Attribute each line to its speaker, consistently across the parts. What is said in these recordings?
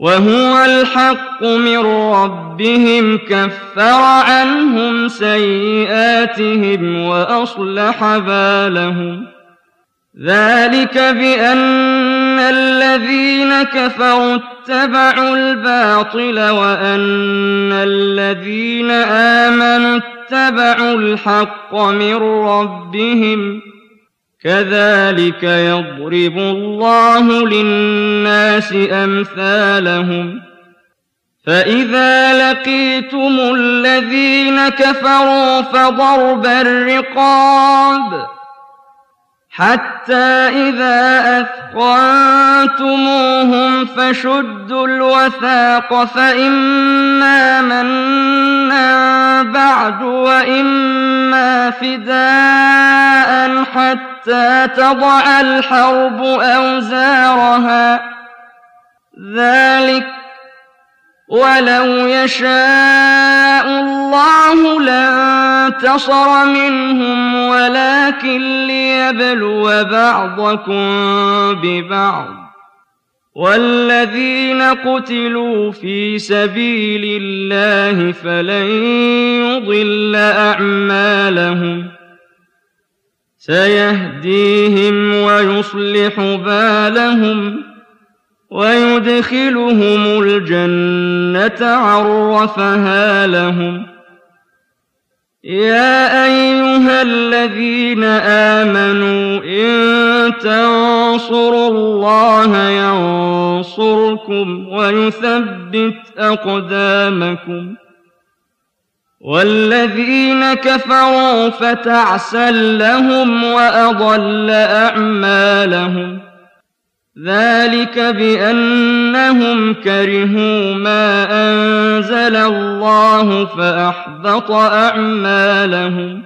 Speaker 1: وهو الحق من ربهم كفر عنهم سيئاتهم وأصلح بالهم ذلك بأن الذين كفروا اتبعوا الباطل وأن الذين آمنوا اتبعوا الحق من ربهم كذلك يضرب الله للناس أمثالهم فإذا لقيتم الذين كفروا فضرب الرقاب حتى إذا أثقنتموهم فشدوا الوثاق فإما منا بعد وإما فداء حتى حتى تضع الحرب أوزارها ذلك ولو يشاء الله لانتصر منهم ولكن ليبلو بعضكم ببعض والذين قتلوا في سبيل الله فلن يضل أعمالهم سيهديهم ويصلح بالهم ويدخلهم الجنة عرفها لهم يا أيها الذين آمنوا إن تنصروا الله ينصركم ويثبت أقدامكم والذين كفروا فتعسا لهم وأضل أعمالهم ذلك بأنهم كرهوا ما أنزل الله فأحبط أعمالهم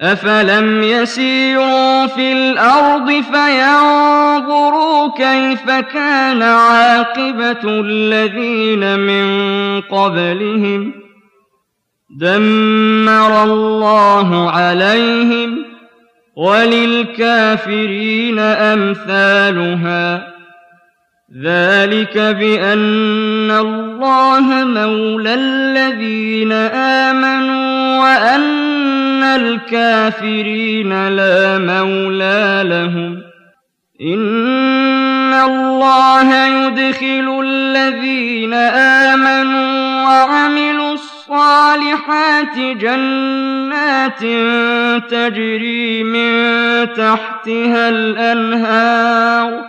Speaker 1: أفلم يسيروا في الأرض فينظروا كيف كان عاقبة الذين من قبلهم ۖ دمر الله عليهم وللكافرين أمثالها ذلك بأن الله مولى الذين آمنوا وأن الكافرين لا مولى لهم إن الله يدخل الذين آمنوا وعملوا الصالحات جنات تجري من تحتها الأنهار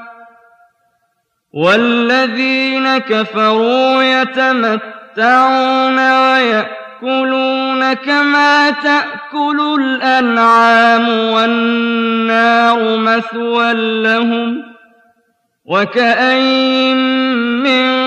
Speaker 1: والذين كفروا يتمتعون ويأكلون كما تأكل الأنعام والنار مثوى لهم وكأين من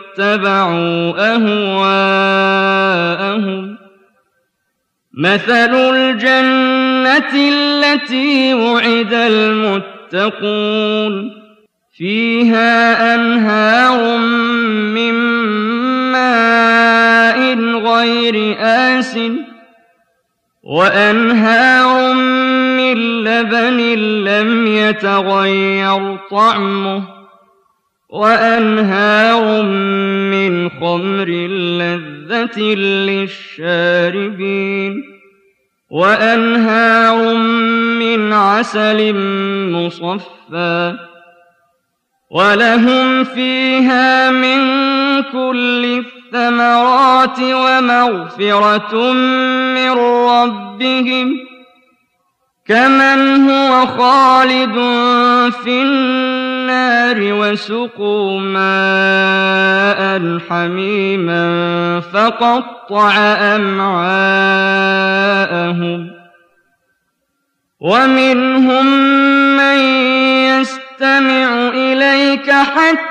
Speaker 1: اتبعوا أهواءهم مثل الجنة التي وعد المتقون فيها أنهار من ماء غير آس وأنهار من لبن لم يتغير طعمه وأنهار من خمر لذة للشاربين وأنهار من عسل مصفى ولهم فيها من كل الثمرات ومغفرة من ربهم ۖ كمن هو خالد في النار وسقوا ماء حميما فقطع أمعاءهم ومنهم من يستمع إليك حتى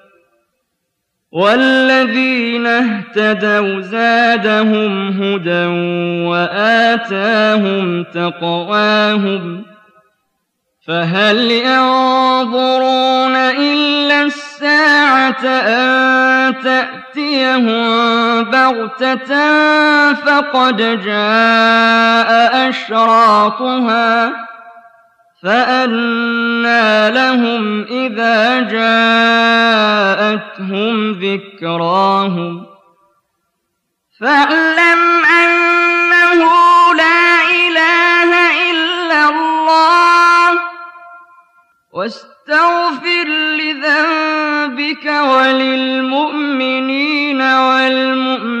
Speaker 1: والذين اهتدوا زادهم هدى وآتاهم تقواهم فهل ينظرون إلا الساعة أن تأتيهم بغتة فقد جاء أشراطها فأنى لهم إذا جاءتهم ذكراهم فاعلم أنه لا إله إلا الله واستغفر لذنبك وللمؤمنين والمؤمنين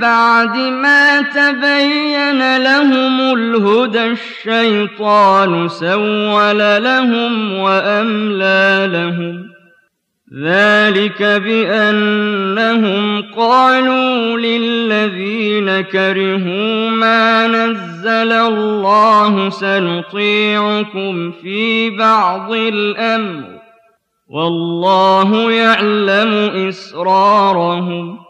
Speaker 1: بعد ما تبين لهم الهدى الشيطان سول لهم وأملى لهم ذلك بأنهم قالوا للذين كرهوا ما نزل الله سنطيعكم في بعض الأمر والله يعلم إسرارهم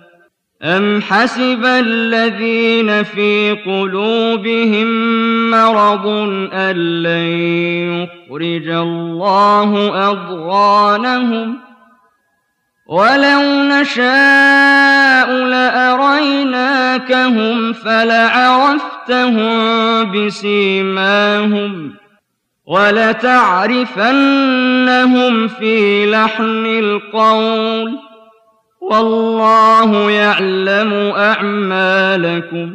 Speaker 1: أَمْ حَسِبَ الَّذِينَ فِي قُلُوبِهِم مَّرَضٌ أَن لَّن يُخْرِجَ اللَّهُ أَضْغَانَهُمْ وَلَوْ نَشَاءُ لَأَرَيْنَاكَهُمْ فَلَعَرَفْتَهُم بِسِيمَاهُمْ وَلَتَعْرِفَنَّهُمْ فِي لَحْنِ الْقَوْلِ والله يعلم أعمالكم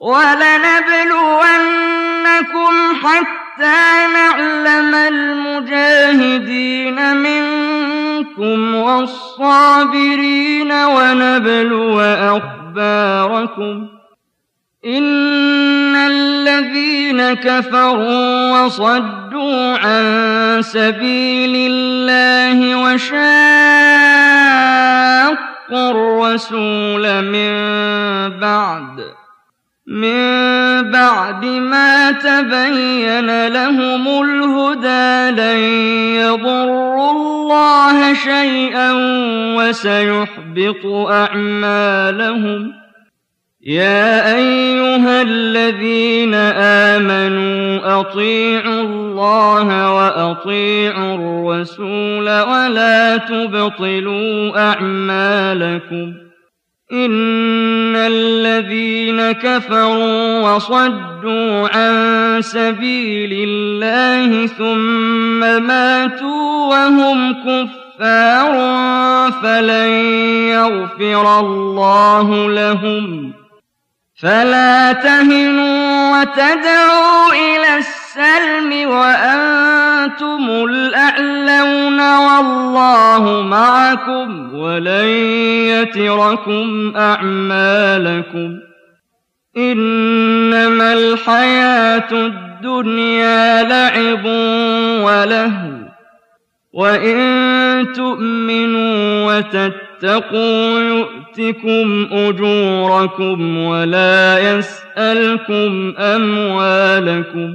Speaker 1: ولنبلونكم حتى نعلم المجاهدين منكم والصابرين ونبلو أخباركم إن الذين كفروا وصدوا عن سبيل الله وشاءوا واتقوا الرسول من بعد من بعد ما تبين لهم الهدى لن يضروا الله شيئا وسيحبط أعمالهم يا أيها الذين آمنوا أطيعوا الله وأطيعوا الرسول ولا تبطلوا أعمالكم إن الذين كفروا وصدوا عن سبيل الله ثم ماتوا وهم كفار فلن يغفر الله لهم فلا تهنوا وتدعوا إلى السبيل السلم وأنتم الأعلون والله معكم ولن يتركم أعمالكم إنما الحياة الدنيا لعب ولهو وإن تؤمنوا وتتقوا يؤتكم أجوركم ولا يسألكم أموالكم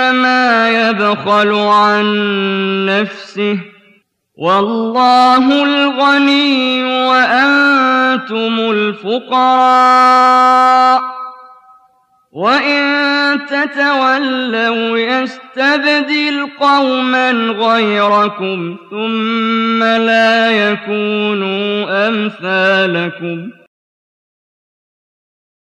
Speaker 1: إنما يبخل عن نفسه والله الغني وأنتم الفقراء وإن تتولوا يستبدل قوما غيركم ثم لا يكونوا أمثالكم ۖ